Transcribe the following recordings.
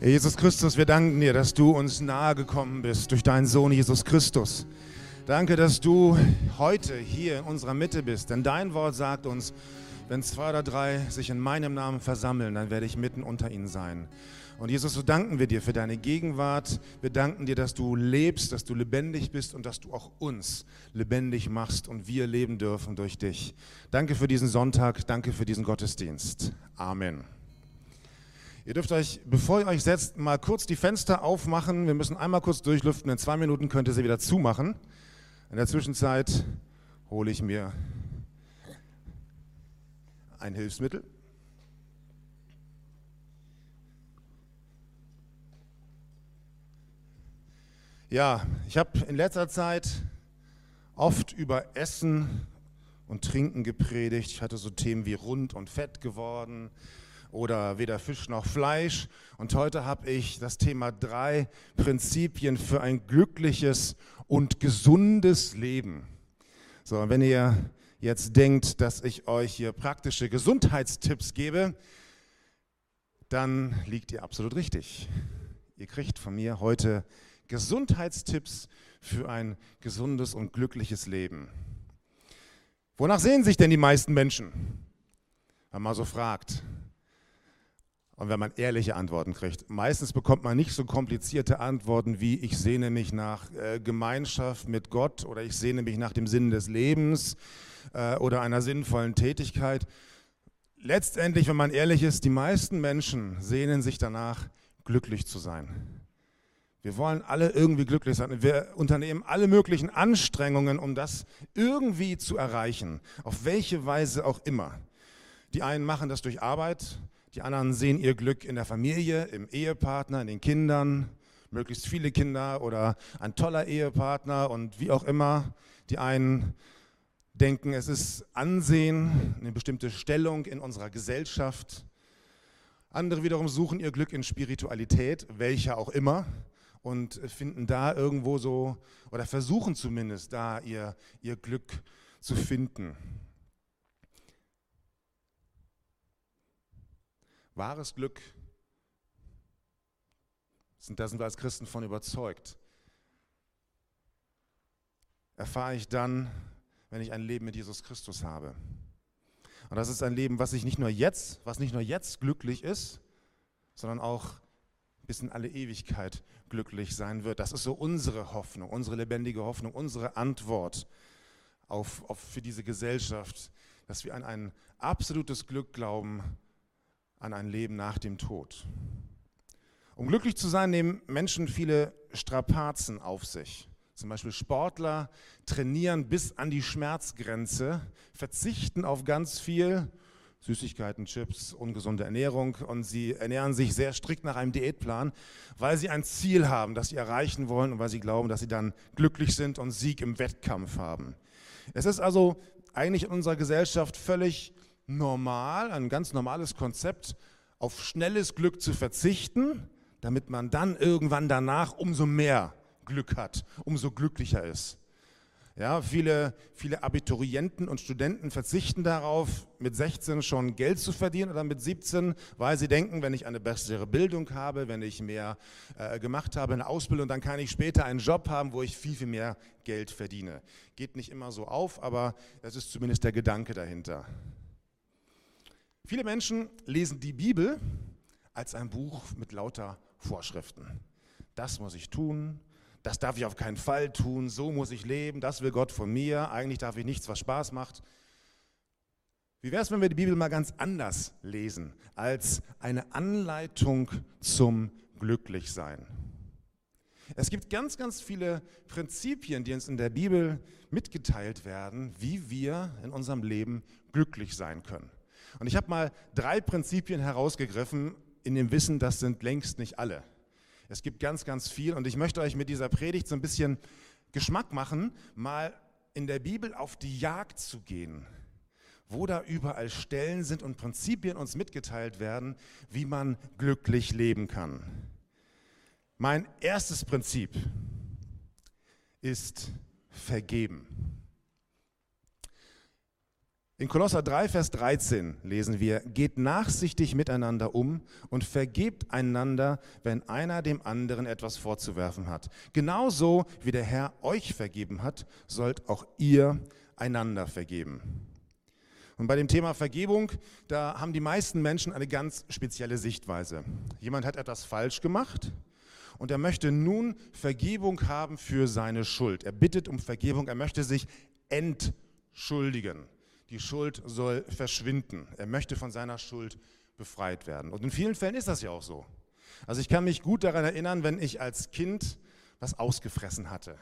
Jesus Christus, wir danken dir, dass du uns nahe gekommen bist durch deinen Sohn Jesus Christus. Danke, dass du heute hier in unserer Mitte bist, denn dein Wort sagt uns, wenn zwei oder drei sich in meinem Namen versammeln, dann werde ich mitten unter ihnen sein. Und Jesus, so danken wir dir für deine Gegenwart. Wir danken dir, dass du lebst, dass du lebendig bist und dass du auch uns lebendig machst und wir leben dürfen durch dich. Danke für diesen Sonntag, danke für diesen Gottesdienst. Amen. Ihr dürft euch, bevor ihr euch setzt, mal kurz die Fenster aufmachen. Wir müssen einmal kurz durchlüften. In zwei Minuten könnt ihr sie wieder zumachen. In der Zwischenzeit hole ich mir ein Hilfsmittel. Ja, ich habe in letzter Zeit oft über Essen und Trinken gepredigt. Ich hatte so Themen wie rund und fett geworden oder weder Fisch noch Fleisch. Und heute habe ich das Thema drei Prinzipien für ein glückliches und gesundes Leben. So, wenn ihr jetzt denkt, dass ich euch hier praktische Gesundheitstipps gebe, dann liegt ihr absolut richtig. Ihr kriegt von mir heute Gesundheitstipps für ein gesundes und glückliches Leben. Wonach sehen sich denn die meisten Menschen? Wenn man so fragt. Und wenn man ehrliche Antworten kriegt. Meistens bekommt man nicht so komplizierte Antworten wie ich sehne mich nach äh, Gemeinschaft mit Gott oder ich sehne mich nach dem Sinn des Lebens äh, oder einer sinnvollen Tätigkeit. Letztendlich, wenn man ehrlich ist, die meisten Menschen sehnen sich danach, glücklich zu sein. Wir wollen alle irgendwie glücklich sein. Wir unternehmen alle möglichen Anstrengungen, um das irgendwie zu erreichen, auf welche Weise auch immer. Die einen machen das durch Arbeit, die anderen sehen ihr Glück in der Familie, im Ehepartner, in den Kindern, möglichst viele Kinder oder ein toller Ehepartner und wie auch immer. Die einen denken, es ist Ansehen, eine bestimmte Stellung in unserer Gesellschaft. Andere wiederum suchen ihr Glück in Spiritualität, welcher auch immer, und finden da irgendwo so, oder versuchen zumindest da ihr, ihr Glück zu finden. Wahres Glück, da sind wir als Christen von überzeugt, erfahre ich dann, wenn ich ein Leben mit Jesus Christus habe. Und das ist ein Leben, was ich nicht nur jetzt, was nicht nur jetzt glücklich ist, sondern auch bis in alle Ewigkeit glücklich sein wird. Das ist so unsere Hoffnung, unsere lebendige Hoffnung, unsere Antwort auf, auf für diese Gesellschaft, dass wir an ein absolutes Glück glauben, an ein Leben nach dem Tod. Um glücklich zu sein, nehmen Menschen viele Strapazen auf sich. Zum Beispiel Sportler trainieren bis an die Schmerzgrenze, verzichten auf ganz viel, Süßigkeiten, Chips, ungesunde Ernährung und sie ernähren sich sehr strikt nach einem Diätplan, weil sie ein Ziel haben, das sie erreichen wollen und weil sie glauben, dass sie dann glücklich sind und Sieg im Wettkampf haben. Es ist also eigentlich in unserer Gesellschaft völlig normal, ein ganz normales Konzept, auf schnelles Glück zu verzichten, damit man dann irgendwann danach umso mehr Glück hat, umso glücklicher ist. Ja, viele, viele Abiturienten und Studenten verzichten darauf, mit 16 schon Geld zu verdienen oder mit 17, weil sie denken, wenn ich eine bessere Bildung habe, wenn ich mehr äh, gemacht habe, eine Ausbildung, dann kann ich später einen Job haben, wo ich viel, viel mehr Geld verdiene. Geht nicht immer so auf, aber das ist zumindest der Gedanke dahinter. Viele Menschen lesen die Bibel als ein Buch mit lauter Vorschriften. Das muss ich tun, das darf ich auf keinen Fall tun, so muss ich leben, das will Gott von mir, eigentlich darf ich nichts, was Spaß macht. Wie wäre es, wenn wir die Bibel mal ganz anders lesen, als eine Anleitung zum Glücklichsein? Es gibt ganz, ganz viele Prinzipien, die uns in der Bibel mitgeteilt werden, wie wir in unserem Leben glücklich sein können. Und ich habe mal drei Prinzipien herausgegriffen, in dem Wissen, das sind längst nicht alle. Es gibt ganz, ganz viel und ich möchte euch mit dieser Predigt so ein bisschen Geschmack machen, mal in der Bibel auf die Jagd zu gehen, wo da überall Stellen sind und Prinzipien uns mitgeteilt werden, wie man glücklich leben kann. Mein erstes Prinzip ist vergeben. In Kolosser 3, Vers 13 lesen wir, geht nachsichtig miteinander um und vergebt einander, wenn einer dem anderen etwas vorzuwerfen hat. Genauso wie der Herr euch vergeben hat, sollt auch ihr einander vergeben. Und bei dem Thema Vergebung, da haben die meisten Menschen eine ganz spezielle Sichtweise. Jemand hat etwas falsch gemacht und er möchte nun Vergebung haben für seine Schuld. Er bittet um Vergebung, er möchte sich entschuldigen die Schuld soll verschwinden. Er möchte von seiner Schuld befreit werden. Und in vielen Fällen ist das ja auch so. Also ich kann mich gut daran erinnern, wenn ich als Kind was ausgefressen hatte.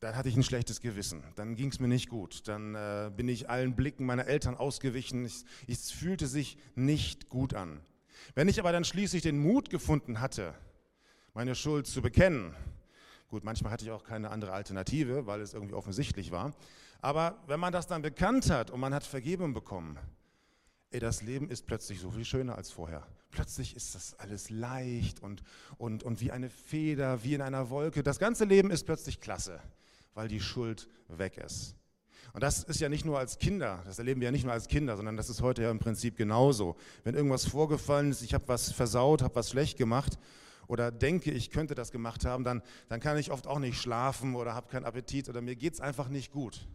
Dann hatte ich ein schlechtes Gewissen, dann ging es mir nicht gut, dann äh, bin ich allen Blicken meiner Eltern ausgewichen, ich, es fühlte sich nicht gut an. Wenn ich aber dann schließlich den Mut gefunden hatte, meine Schuld zu bekennen, gut, manchmal hatte ich auch keine andere Alternative, weil es irgendwie offensichtlich war, aber wenn man das dann bekannt hat und man hat Vergebung bekommen, ey, das Leben ist plötzlich so viel schöner als vorher. Plötzlich ist das alles leicht und, und, und wie eine Feder, wie in einer Wolke. Das ganze Leben ist plötzlich klasse, weil die Schuld weg ist. Und das ist ja nicht nur als Kinder, das erleben wir ja nicht nur als Kinder, sondern das ist heute ja im Prinzip genauso. Wenn irgendwas vorgefallen ist, ich habe was versaut, habe was schlecht gemacht oder denke, ich könnte das gemacht haben, dann, dann kann ich oft auch nicht schlafen oder habe keinen Appetit oder mir geht es einfach nicht gut.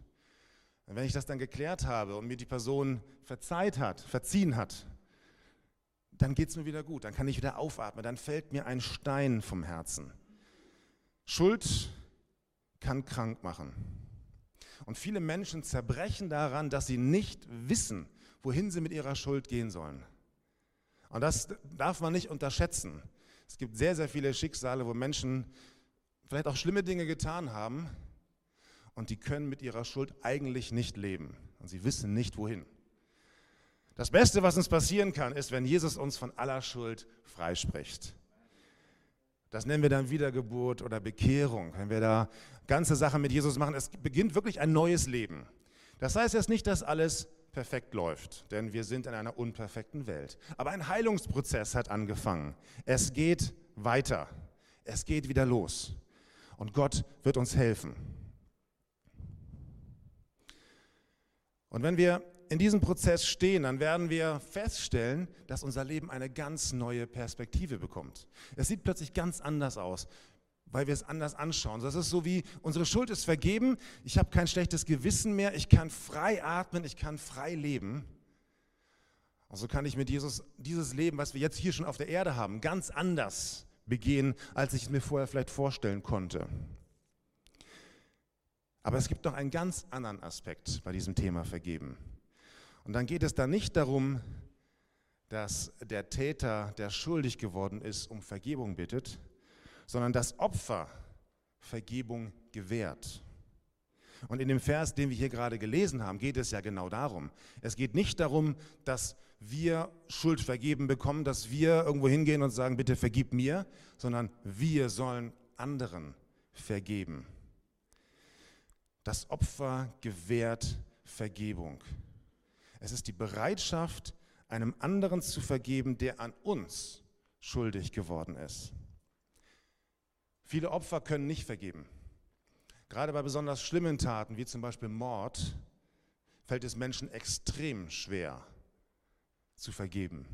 Und wenn ich das dann geklärt habe und mir die Person verzeiht hat, verziehen hat, dann geht es mir wieder gut, dann kann ich wieder aufatmen, dann fällt mir ein Stein vom Herzen. Schuld kann krank machen. Und viele Menschen zerbrechen daran, dass sie nicht wissen, wohin sie mit ihrer Schuld gehen sollen. Und das darf man nicht unterschätzen. Es gibt sehr, sehr viele Schicksale, wo Menschen vielleicht auch schlimme Dinge getan haben, und die können mit ihrer Schuld eigentlich nicht leben und sie wissen nicht wohin. Das Beste, was uns passieren kann, ist, wenn Jesus uns von aller Schuld freispricht. Das nennen wir dann Wiedergeburt oder Bekehrung, wenn wir da ganze Sachen mit Jesus machen. Es beginnt wirklich ein neues Leben. Das heißt jetzt nicht, dass alles perfekt läuft, denn wir sind in einer unperfekten Welt. Aber ein Heilungsprozess hat angefangen. Es geht weiter. Es geht wieder los. Und Gott wird uns helfen. Und wenn wir in diesem Prozess stehen, dann werden wir feststellen, dass unser Leben eine ganz neue Perspektive bekommt. Es sieht plötzlich ganz anders aus, weil wir es anders anschauen. Das ist so wie, unsere Schuld ist vergeben, ich habe kein schlechtes Gewissen mehr, ich kann frei atmen, ich kann frei leben. Und so kann ich mit Jesus dieses Leben, was wir jetzt hier schon auf der Erde haben, ganz anders begehen, als ich es mir vorher vielleicht vorstellen konnte. Aber es gibt noch einen ganz anderen Aspekt bei diesem Thema Vergeben. Und dann geht es da nicht darum, dass der Täter, der schuldig geworden ist, um Vergebung bittet, sondern das Opfer Vergebung gewährt. Und in dem Vers, den wir hier gerade gelesen haben, geht es ja genau darum. Es geht nicht darum, dass wir Schuld vergeben bekommen, dass wir irgendwo hingehen und sagen, bitte vergib mir, sondern wir sollen anderen vergeben. Das Opfer gewährt Vergebung. Es ist die Bereitschaft, einem anderen zu vergeben, der an uns schuldig geworden ist. Viele Opfer können nicht vergeben. Gerade bei besonders schlimmen Taten, wie zum Beispiel Mord, fällt es Menschen extrem schwer zu vergeben.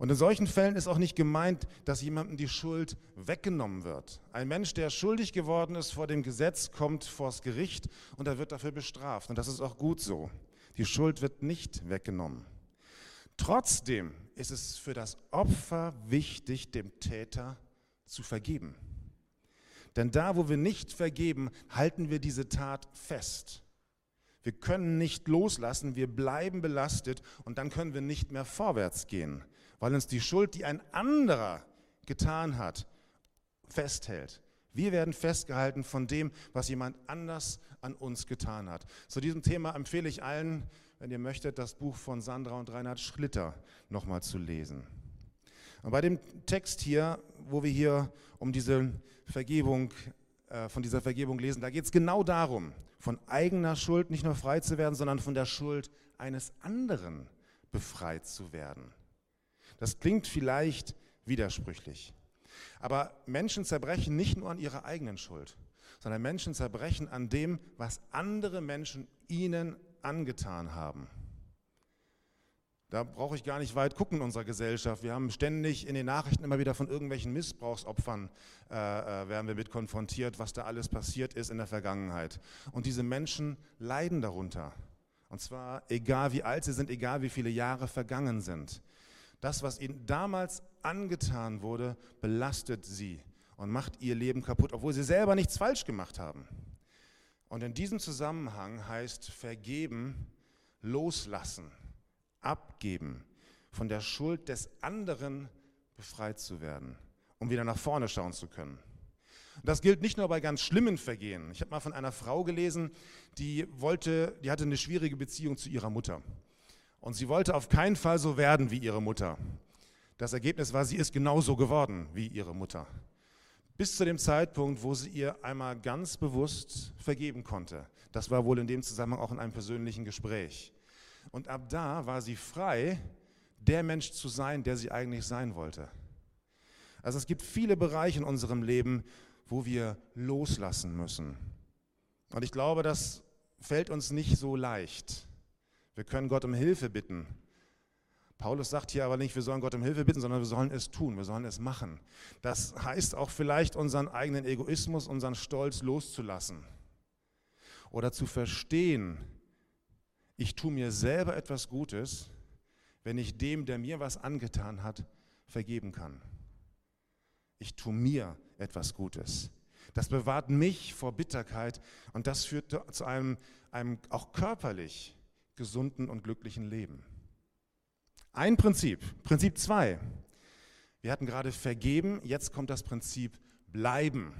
Und in solchen Fällen ist auch nicht gemeint, dass jemandem die Schuld weggenommen wird. Ein Mensch, der schuldig geworden ist vor dem Gesetz, kommt vors Gericht und er wird dafür bestraft. Und das ist auch gut so. Die Schuld wird nicht weggenommen. Trotzdem ist es für das Opfer wichtig, dem Täter zu vergeben. Denn da, wo wir nicht vergeben, halten wir diese Tat fest. Wir können nicht loslassen, wir bleiben belastet und dann können wir nicht mehr vorwärts gehen weil uns die Schuld, die ein anderer getan hat, festhält. Wir werden festgehalten von dem, was jemand anders an uns getan hat. Zu diesem Thema empfehle ich allen, wenn ihr möchtet, das Buch von Sandra und Reinhard Schlitter nochmal zu lesen. Und bei dem Text hier, wo wir hier um diese Vergebung, äh, von dieser Vergebung lesen, da geht es genau darum, von eigener Schuld nicht nur frei zu werden, sondern von der Schuld eines anderen befreit zu werden. Das klingt vielleicht widersprüchlich. Aber Menschen zerbrechen nicht nur an ihrer eigenen Schuld, sondern Menschen zerbrechen an dem, was andere Menschen ihnen angetan haben. Da brauche ich gar nicht weit gucken in unserer Gesellschaft. Wir haben ständig in den Nachrichten immer wieder von irgendwelchen Missbrauchsopfern, äh, äh, werden wir mit konfrontiert, was da alles passiert ist in der Vergangenheit. Und diese Menschen leiden darunter. Und zwar egal wie alt sie sind, egal wie viele Jahre vergangen sind. Das, was ihnen damals angetan wurde, belastet sie und macht ihr Leben kaputt, obwohl sie selber nichts falsch gemacht haben. Und in diesem Zusammenhang heißt vergeben, loslassen abgeben, von der Schuld des anderen befreit zu werden, um wieder nach vorne schauen zu können. Das gilt nicht nur bei ganz schlimmen Vergehen. Ich habe mal von einer Frau gelesen, die wollte, die hatte eine schwierige Beziehung zu ihrer Mutter. Und sie wollte auf keinen Fall so werden wie ihre Mutter. Das Ergebnis war, sie ist genauso geworden wie ihre Mutter. Bis zu dem Zeitpunkt, wo sie ihr einmal ganz bewusst vergeben konnte. Das war wohl in dem Zusammenhang auch in einem persönlichen Gespräch. Und ab da war sie frei, der Mensch zu sein, der sie eigentlich sein wollte. Also es gibt viele Bereiche in unserem Leben, wo wir loslassen müssen. Und ich glaube, das fällt uns nicht so leicht. Wir können Gott um Hilfe bitten. Paulus sagt hier aber nicht, wir sollen Gott um Hilfe bitten, sondern wir sollen es tun, wir sollen es machen. Das heißt auch vielleicht unseren eigenen Egoismus, unseren Stolz loszulassen oder zu verstehen, ich tue mir selber etwas Gutes, wenn ich dem, der mir was angetan hat, vergeben kann. Ich tue mir etwas Gutes. Das bewahrt mich vor Bitterkeit und das führt zu einem, einem auch körperlich gesunden und glücklichen Leben. Ein Prinzip, Prinzip 2. Wir hatten gerade vergeben, jetzt kommt das Prinzip bleiben.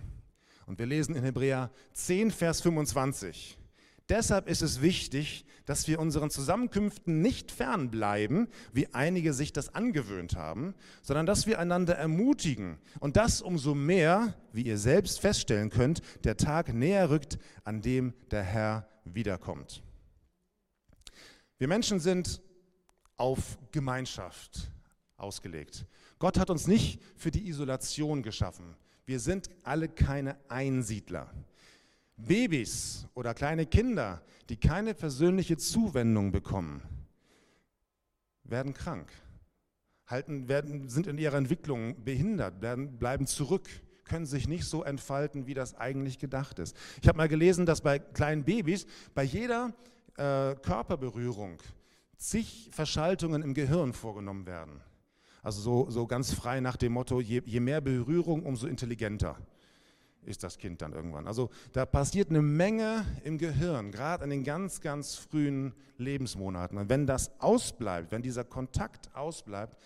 Und wir lesen in Hebräer 10, Vers 25. Deshalb ist es wichtig, dass wir unseren Zusammenkünften nicht fernbleiben, wie einige sich das angewöhnt haben, sondern dass wir einander ermutigen. Und das umso mehr, wie ihr selbst feststellen könnt, der Tag näher rückt, an dem der Herr wiederkommt. Wir Menschen sind auf Gemeinschaft ausgelegt. Gott hat uns nicht für die Isolation geschaffen. Wir sind alle keine Einsiedler. Babys oder kleine Kinder, die keine persönliche Zuwendung bekommen, werden krank, halten, werden, sind in ihrer Entwicklung behindert, werden, bleiben zurück, können sich nicht so entfalten, wie das eigentlich gedacht ist. Ich habe mal gelesen, dass bei kleinen Babys bei jeder äh, Körperberührung zig Verschaltungen im Gehirn vorgenommen werden. Also so, so ganz frei nach dem Motto, je, je mehr Berührung, umso intelligenter ist das Kind dann irgendwann. Also da passiert eine Menge im Gehirn, gerade in den ganz, ganz frühen Lebensmonaten. Und wenn das ausbleibt, wenn dieser Kontakt ausbleibt,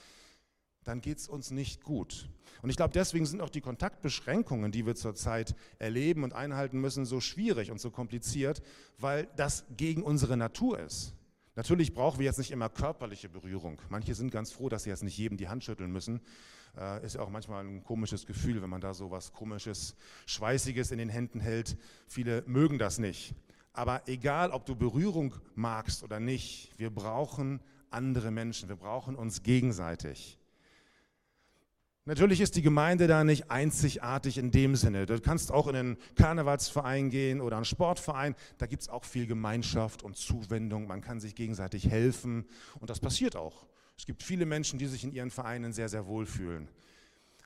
dann geht es uns nicht gut. Und ich glaube, deswegen sind auch die Kontaktbeschränkungen, die wir zurzeit erleben und einhalten müssen, so schwierig und so kompliziert, weil das gegen unsere Natur ist. Natürlich brauchen wir jetzt nicht immer körperliche Berührung. Manche sind ganz froh, dass sie jetzt nicht jedem die Hand schütteln müssen. Äh, ist ja auch manchmal ein komisches Gefühl, wenn man da so was komisches, schweißiges in den Händen hält. Viele mögen das nicht. Aber egal, ob du Berührung magst oder nicht, wir brauchen andere Menschen. Wir brauchen uns gegenseitig. Natürlich ist die Gemeinde da nicht einzigartig in dem Sinne. Du kannst auch in einen Karnevalsverein gehen oder einen Sportverein. Da gibt es auch viel Gemeinschaft und Zuwendung. Man kann sich gegenseitig helfen. Und das passiert auch. Es gibt viele Menschen, die sich in ihren Vereinen sehr, sehr wohlfühlen.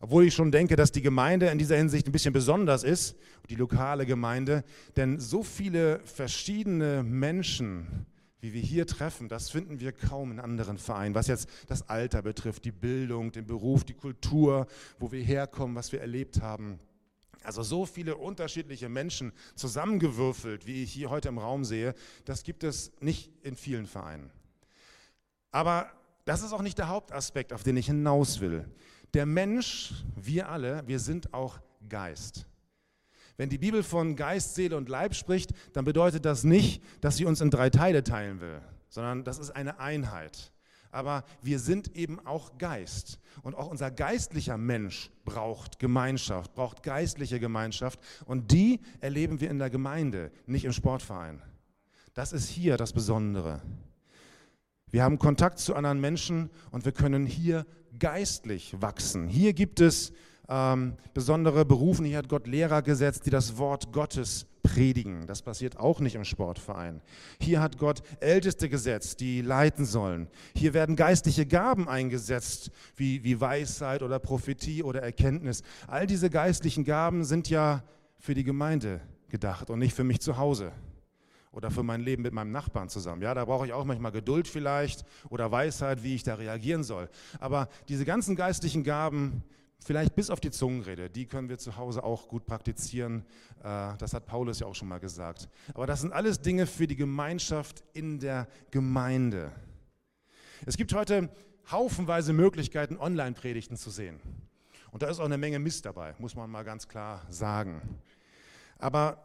Obwohl ich schon denke, dass die Gemeinde in dieser Hinsicht ein bisschen besonders ist, die lokale Gemeinde, denn so viele verschiedene Menschen, wie wir hier treffen, das finden wir kaum in anderen Vereinen, was jetzt das Alter betrifft, die Bildung, den Beruf, die Kultur, wo wir herkommen, was wir erlebt haben. Also so viele unterschiedliche Menschen zusammengewürfelt, wie ich hier heute im Raum sehe, das gibt es nicht in vielen Vereinen. Aber das ist auch nicht der Hauptaspekt, auf den ich hinaus will. Der Mensch, wir alle, wir sind auch Geist. Wenn die Bibel von Geist, Seele und Leib spricht, dann bedeutet das nicht, dass sie uns in drei Teile teilen will, sondern das ist eine Einheit. Aber wir sind eben auch Geist. Und auch unser geistlicher Mensch braucht Gemeinschaft, braucht geistliche Gemeinschaft. Und die erleben wir in der Gemeinde, nicht im Sportverein. Das ist hier das Besondere. Wir haben Kontakt zu anderen Menschen und wir können hier geistlich wachsen. Hier gibt es ähm, besondere Berufen, hier hat Gott Lehrer gesetzt, die das Wort Gottes predigen. Das passiert auch nicht im Sportverein. Hier hat Gott Älteste gesetzt, die leiten sollen. Hier werden geistliche Gaben eingesetzt, wie, wie Weisheit oder Prophetie oder Erkenntnis. All diese geistlichen Gaben sind ja für die Gemeinde gedacht und nicht für mich zu Hause oder für mein Leben mit meinem Nachbarn zusammen. Ja, da brauche ich auch manchmal Geduld vielleicht oder Weisheit, wie ich da reagieren soll. Aber diese ganzen geistlichen Gaben, vielleicht bis auf die Zungenrede, die können wir zu Hause auch gut praktizieren. Äh, das hat Paulus ja auch schon mal gesagt. Aber das sind alles Dinge für die Gemeinschaft in der Gemeinde. Es gibt heute haufenweise Möglichkeiten, Online-Predigten zu sehen. Und da ist auch eine Menge Mist dabei, muss man mal ganz klar sagen. Aber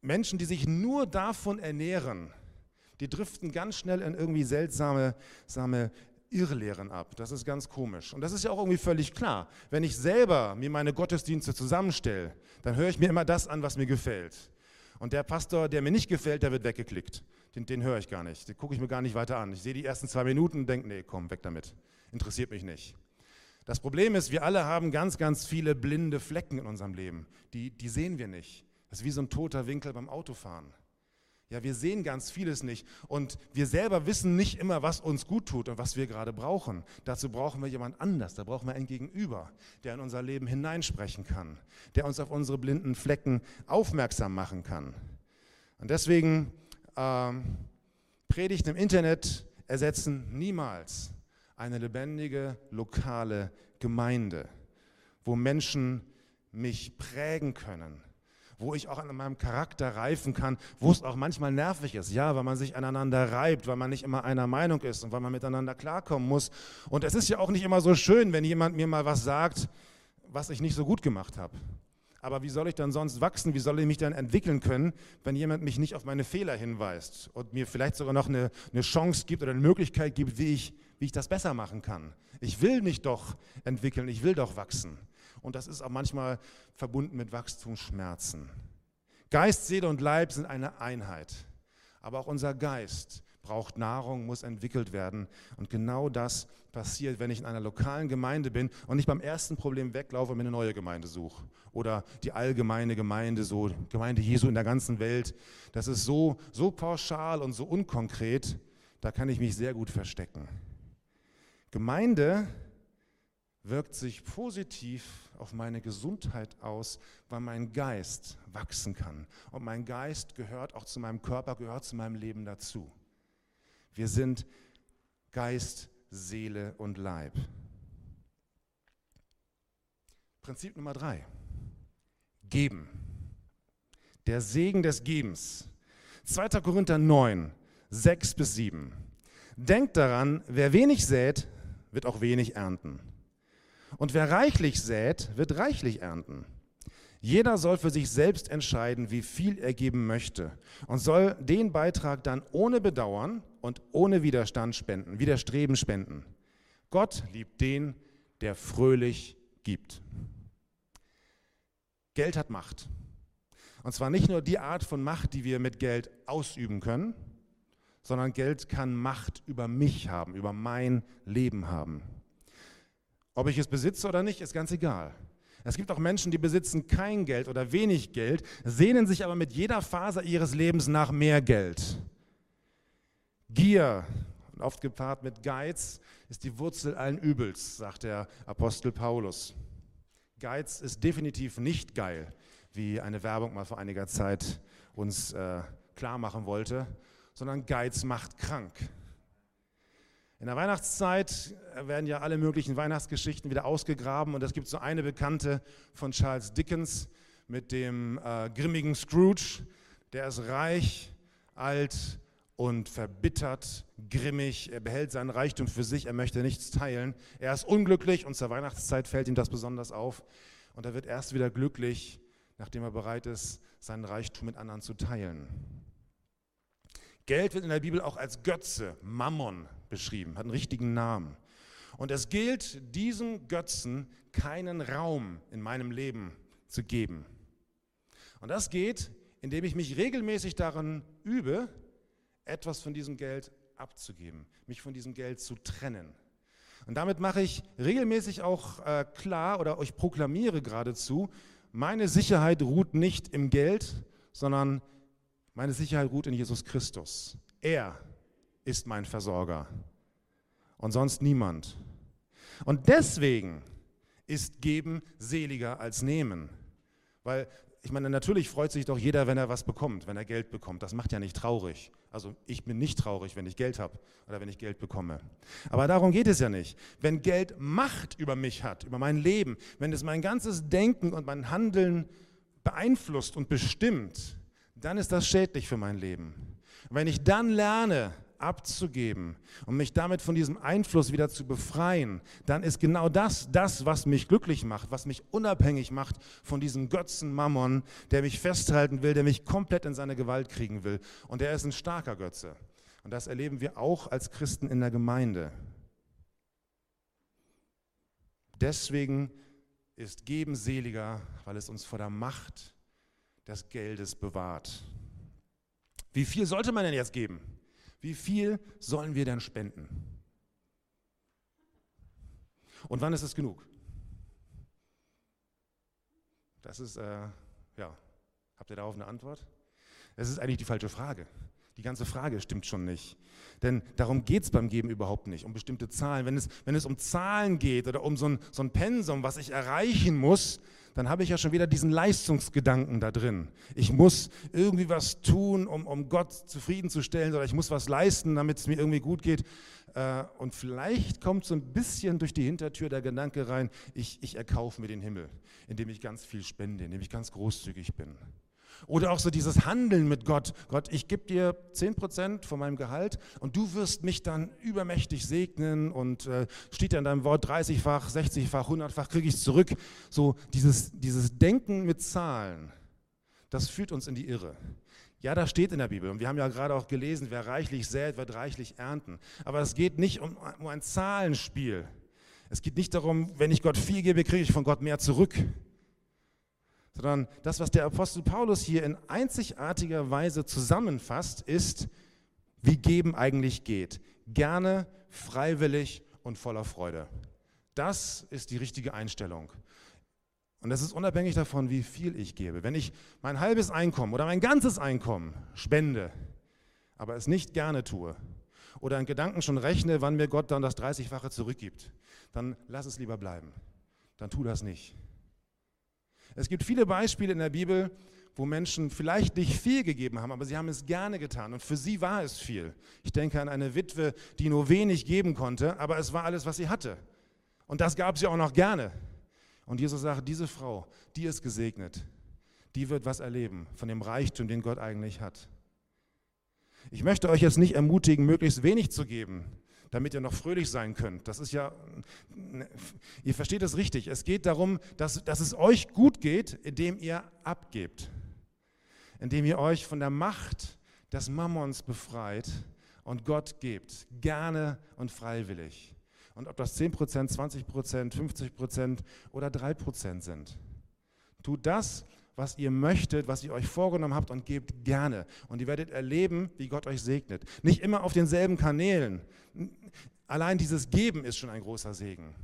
Menschen, die sich nur davon ernähren, die driften ganz schnell in irgendwie seltsame, seltsame Irrlehren ab. Das ist ganz komisch. Und das ist ja auch irgendwie völlig klar. Wenn ich selber mir meine Gottesdienste zusammenstelle, dann höre ich mir immer das an, was mir gefällt. Und der Pastor, der mir nicht gefällt, der wird weggeklickt. Den, den höre ich gar nicht. Den gucke ich mir gar nicht weiter an. Ich sehe die ersten zwei Minuten und denke, nee, komm, weg damit. Interessiert mich nicht. Das Problem ist, wir alle haben ganz, ganz viele blinde Flecken in unserem Leben. Die, die sehen wir nicht. Das ist wie so ein toter Winkel beim Autofahren. Ja, wir sehen ganz vieles nicht und wir selber wissen nicht immer, was uns gut tut und was wir gerade brauchen. Dazu brauchen wir jemand anders, da brauchen wir ein Gegenüber, der in unser Leben hineinsprechen kann, der uns auf unsere blinden Flecken aufmerksam machen kann. Und deswegen ähm, Predigten im Internet ersetzen niemals eine lebendige lokale Gemeinde, wo Menschen mich prägen können, wo ich auch an meinem Charakter reifen kann, wo es auch manchmal nervig ist. Ja, weil man sich aneinander reibt, weil man nicht immer einer Meinung ist und weil man miteinander klarkommen muss. Und es ist ja auch nicht immer so schön, wenn jemand mir mal was sagt, was ich nicht so gut gemacht habe. Aber wie soll ich dann sonst wachsen? Wie soll ich mich dann entwickeln können, wenn jemand mich nicht auf meine Fehler hinweist und mir vielleicht sogar noch eine, eine Chance gibt oder eine Möglichkeit gibt, wie ich, wie ich das besser machen kann? Ich will mich doch entwickeln, ich will doch wachsen. Und das ist auch manchmal verbunden mit Wachstumsschmerzen. Geist, Seele und Leib sind eine Einheit. Aber auch unser Geist braucht Nahrung, muss entwickelt werden. Und genau das passiert, wenn ich in einer lokalen Gemeinde bin und nicht beim ersten Problem weglaufe und mir eine neue Gemeinde suche. Oder die allgemeine Gemeinde, so Gemeinde Jesu in der ganzen Welt. Das ist so, so pauschal und so unkonkret, da kann ich mich sehr gut verstecken. Gemeinde wirkt sich positiv auf meine Gesundheit aus, weil mein Geist wachsen kann. Und mein Geist gehört auch zu meinem Körper, gehört zu meinem Leben dazu. Wir sind Geist, Seele und Leib. Prinzip Nummer drei. Geben. Der Segen des Gebens. 2. Korinther 9, 6 bis 7. Denkt daran, wer wenig sät, wird auch wenig ernten. Und wer reichlich sät, wird reichlich ernten. Jeder soll für sich selbst entscheiden, wie viel er geben möchte und soll den Beitrag dann ohne Bedauern und ohne Widerstand spenden, Widerstreben spenden. Gott liebt den, der fröhlich gibt. Geld hat Macht. Und zwar nicht nur die Art von Macht, die wir mit Geld ausüben können, sondern Geld kann Macht über mich haben, über mein Leben haben. Ob ich es besitze oder nicht, ist ganz egal. Es gibt auch Menschen, die besitzen kein Geld oder wenig Geld, sehnen sich aber mit jeder Phase ihres Lebens nach mehr Geld. Gier, oft gepaart mit Geiz, ist die Wurzel allen Übels, sagt der Apostel Paulus. Geiz ist definitiv nicht geil, wie eine Werbung mal vor einiger Zeit uns äh, klar machen wollte, sondern Geiz macht krank. In der Weihnachtszeit werden ja alle möglichen Weihnachtsgeschichten wieder ausgegraben und es gibt so eine bekannte von Charles Dickens mit dem äh, grimmigen Scrooge. Der ist reich, alt und verbittert, grimmig. Er behält seinen Reichtum für sich, er möchte nichts teilen. Er ist unglücklich und zur Weihnachtszeit fällt ihm das besonders auf. Und er wird erst wieder glücklich, nachdem er bereit ist, seinen Reichtum mit anderen zu teilen. Geld wird in der Bibel auch als Götze, Mammon beschrieben, hat einen richtigen Namen. Und es gilt, diesem Götzen keinen Raum in meinem Leben zu geben. Und das geht, indem ich mich regelmäßig daran übe, etwas von diesem Geld abzugeben, mich von diesem Geld zu trennen. Und damit mache ich regelmäßig auch äh, klar oder ich proklamiere geradezu meine Sicherheit ruht nicht im Geld, sondern meine Sicherheit ruht in Jesus Christus. Er ist mein Versorger und sonst niemand. Und deswegen ist Geben seliger als Nehmen. Weil ich meine, natürlich freut sich doch jeder, wenn er was bekommt, wenn er Geld bekommt. Das macht ja nicht traurig. Also ich bin nicht traurig, wenn ich Geld habe oder wenn ich Geld bekomme. Aber darum geht es ja nicht. Wenn Geld Macht über mich hat, über mein Leben, wenn es mein ganzes Denken und mein Handeln beeinflusst und bestimmt, dann ist das schädlich für mein Leben. wenn ich dann lerne, abzugeben und mich damit von diesem Einfluss wieder zu befreien, dann ist genau das das, was mich glücklich macht, was mich unabhängig macht von diesem Götzen Mammon, der mich festhalten will, der mich komplett in seine Gewalt kriegen will. Und der ist ein starker Götze. Und das erleben wir auch als Christen in der Gemeinde. Deswegen ist Geben seliger, weil es uns vor der Macht des Geldes bewahrt. Wie viel sollte man denn jetzt geben? Wie viel sollen wir denn spenden? Und wann ist es genug? Das ist, äh, ja, habt ihr darauf eine Antwort? Das ist eigentlich die falsche Frage. Die ganze Frage stimmt schon nicht. Denn darum geht es beim Geben überhaupt nicht, um bestimmte Zahlen. Wenn es, wenn es um Zahlen geht oder um so ein, so ein Pensum, was ich erreichen muss, dann habe ich ja schon wieder diesen Leistungsgedanken da drin. Ich muss irgendwie was tun, um, um Gott zufriedenzustellen oder ich muss was leisten, damit es mir irgendwie gut geht. Äh, und vielleicht kommt so ein bisschen durch die Hintertür der Gedanke rein, ich, ich erkaufe mir den Himmel, indem ich ganz viel spende, indem ich ganz großzügig bin. Oder auch so dieses Handeln mit Gott. Gott, ich gebe dir 10% von meinem Gehalt und du wirst mich dann übermächtig segnen und äh, steht ja in deinem Wort 30-fach, 60-fach, 100-fach, kriege ich es zurück. So dieses, dieses Denken mit Zahlen, das führt uns in die Irre. Ja, das steht in der Bibel und wir haben ja gerade auch gelesen, wer reichlich sät, wird reichlich ernten. Aber es geht nicht um, um ein Zahlenspiel. Es geht nicht darum, wenn ich Gott viel gebe, kriege ich von Gott mehr zurück sondern das, was der Apostel Paulus hier in einzigartiger Weise zusammenfasst, ist, wie Geben eigentlich geht. Gerne, freiwillig und voller Freude. Das ist die richtige Einstellung. Und das ist unabhängig davon, wie viel ich gebe. Wenn ich mein halbes Einkommen oder mein ganzes Einkommen spende, aber es nicht gerne tue oder in Gedanken schon rechne, wann mir Gott dann das 30-fache zurückgibt, dann lass es lieber bleiben. Dann tu das nicht. Es gibt viele Beispiele in der Bibel, wo Menschen vielleicht nicht viel gegeben haben, aber sie haben es gerne getan und für sie war es viel. Ich denke an eine Witwe, die nur wenig geben konnte, aber es war alles, was sie hatte. Und das gab sie auch noch gerne. Und Jesus sagt, diese Frau, die ist gesegnet, die wird was erleben von dem Reichtum, den Gott eigentlich hat. Ich möchte euch jetzt nicht ermutigen, möglichst wenig zu geben, damit ihr noch fröhlich sein könnt. Das ist ja, ihr versteht es richtig. Es geht darum, dass, dass es euch gut geht, indem ihr abgebt, indem ihr euch von der Macht des Mammons befreit und Gott gebt, gerne und freiwillig. Und ob das 10%, 20%, 50% oder 3% sind. Tut das, was ihr möchtet, was ihr euch vorgenommen habt und gebt gerne. Und ihr werdet erleben, wie Gott euch segnet. Nicht immer auf denselben Kanälen. Allein dieses Geben ist schon ein großer Segen.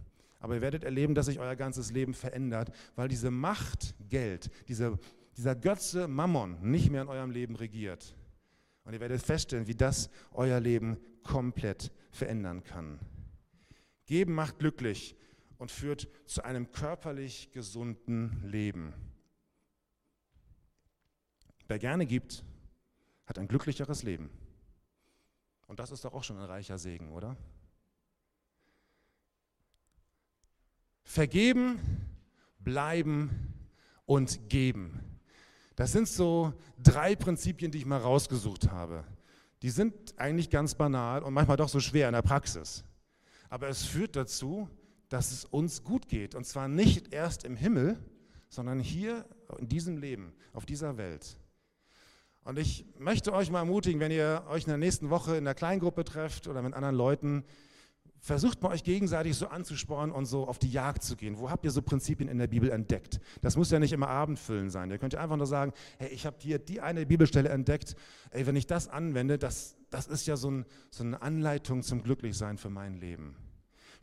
Aber ihr werdet erleben, dass sich euer ganzes Leben verändert, weil diese Macht, Geld, diese, dieser Götze Mammon nicht mehr in eurem Leben regiert. Und ihr werdet feststellen, wie das euer Leben komplett verändern kann. Geben macht glücklich und führt zu einem körperlich gesunden Leben. Wer gerne gibt, hat ein glücklicheres Leben. Und das ist doch auch schon ein reicher Segen, oder? Vergeben, bleiben und geben. Das sind so drei Prinzipien, die ich mal rausgesucht habe. Die sind eigentlich ganz banal und manchmal doch so schwer in der Praxis. Aber es führt dazu, dass es uns gut geht. Und zwar nicht erst im Himmel, sondern hier in diesem Leben, auf dieser Welt. Und ich möchte euch mal ermutigen, wenn ihr euch in der nächsten Woche in der Kleingruppe trefft oder mit anderen Leuten, versucht mal euch gegenseitig so anzuspornen und so auf die Jagd zu gehen. Wo habt ihr so Prinzipien in der Bibel entdeckt? Das muss ja nicht immer Abendfüllen sein. Ihr könnt ja einfach nur sagen, hey, ich habe hier die eine Bibelstelle entdeckt. Ey, wenn ich das anwende, das, das ist ja so, ein, so eine Anleitung zum Glücklichsein für mein Leben.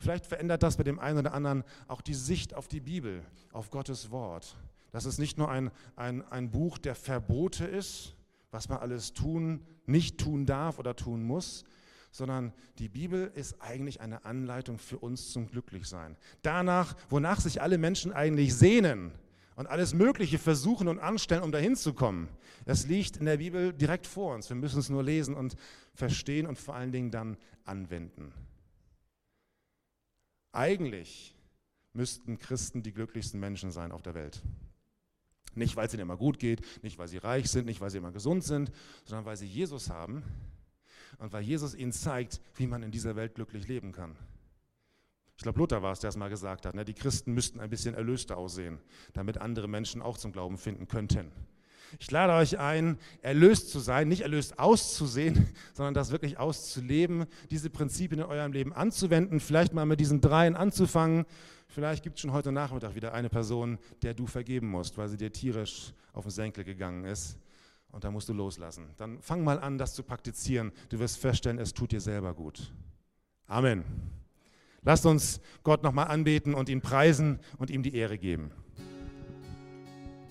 Vielleicht verändert das bei dem einen oder anderen auch die Sicht auf die Bibel, auf Gottes Wort dass es nicht nur ein, ein, ein Buch der Verbote ist, was man alles tun, nicht tun darf oder tun muss, sondern die Bibel ist eigentlich eine Anleitung für uns zum Glücklichsein. Danach, wonach sich alle Menschen eigentlich sehnen und alles Mögliche versuchen und anstellen, um dahin zu kommen. Das liegt in der Bibel direkt vor uns. Wir müssen es nur lesen und verstehen und vor allen Dingen dann anwenden. Eigentlich müssten Christen die glücklichsten Menschen sein auf der Welt. Nicht, weil es ihnen immer gut geht, nicht, weil sie reich sind, nicht, weil sie immer gesund sind, sondern weil sie Jesus haben und weil Jesus ihnen zeigt, wie man in dieser Welt glücklich leben kann. Ich glaube, Luther war es, der es mal gesagt hat, ne? die Christen müssten ein bisschen erlöster aussehen, damit andere Menschen auch zum Glauben finden könnten. Ich lade euch ein, erlöst zu sein, nicht erlöst auszusehen, sondern das wirklich auszuleben, diese Prinzipien in eurem Leben anzuwenden, vielleicht mal mit diesen dreien anzufangen. Vielleicht gibt es schon heute Nachmittag wieder eine Person, der du vergeben musst, weil sie dir tierisch auf den Senkel gegangen ist. Und da musst du loslassen. Dann fang mal an, das zu praktizieren. Du wirst feststellen, es tut dir selber gut. Amen. Lasst uns Gott nochmal anbeten und ihn preisen und ihm die Ehre geben.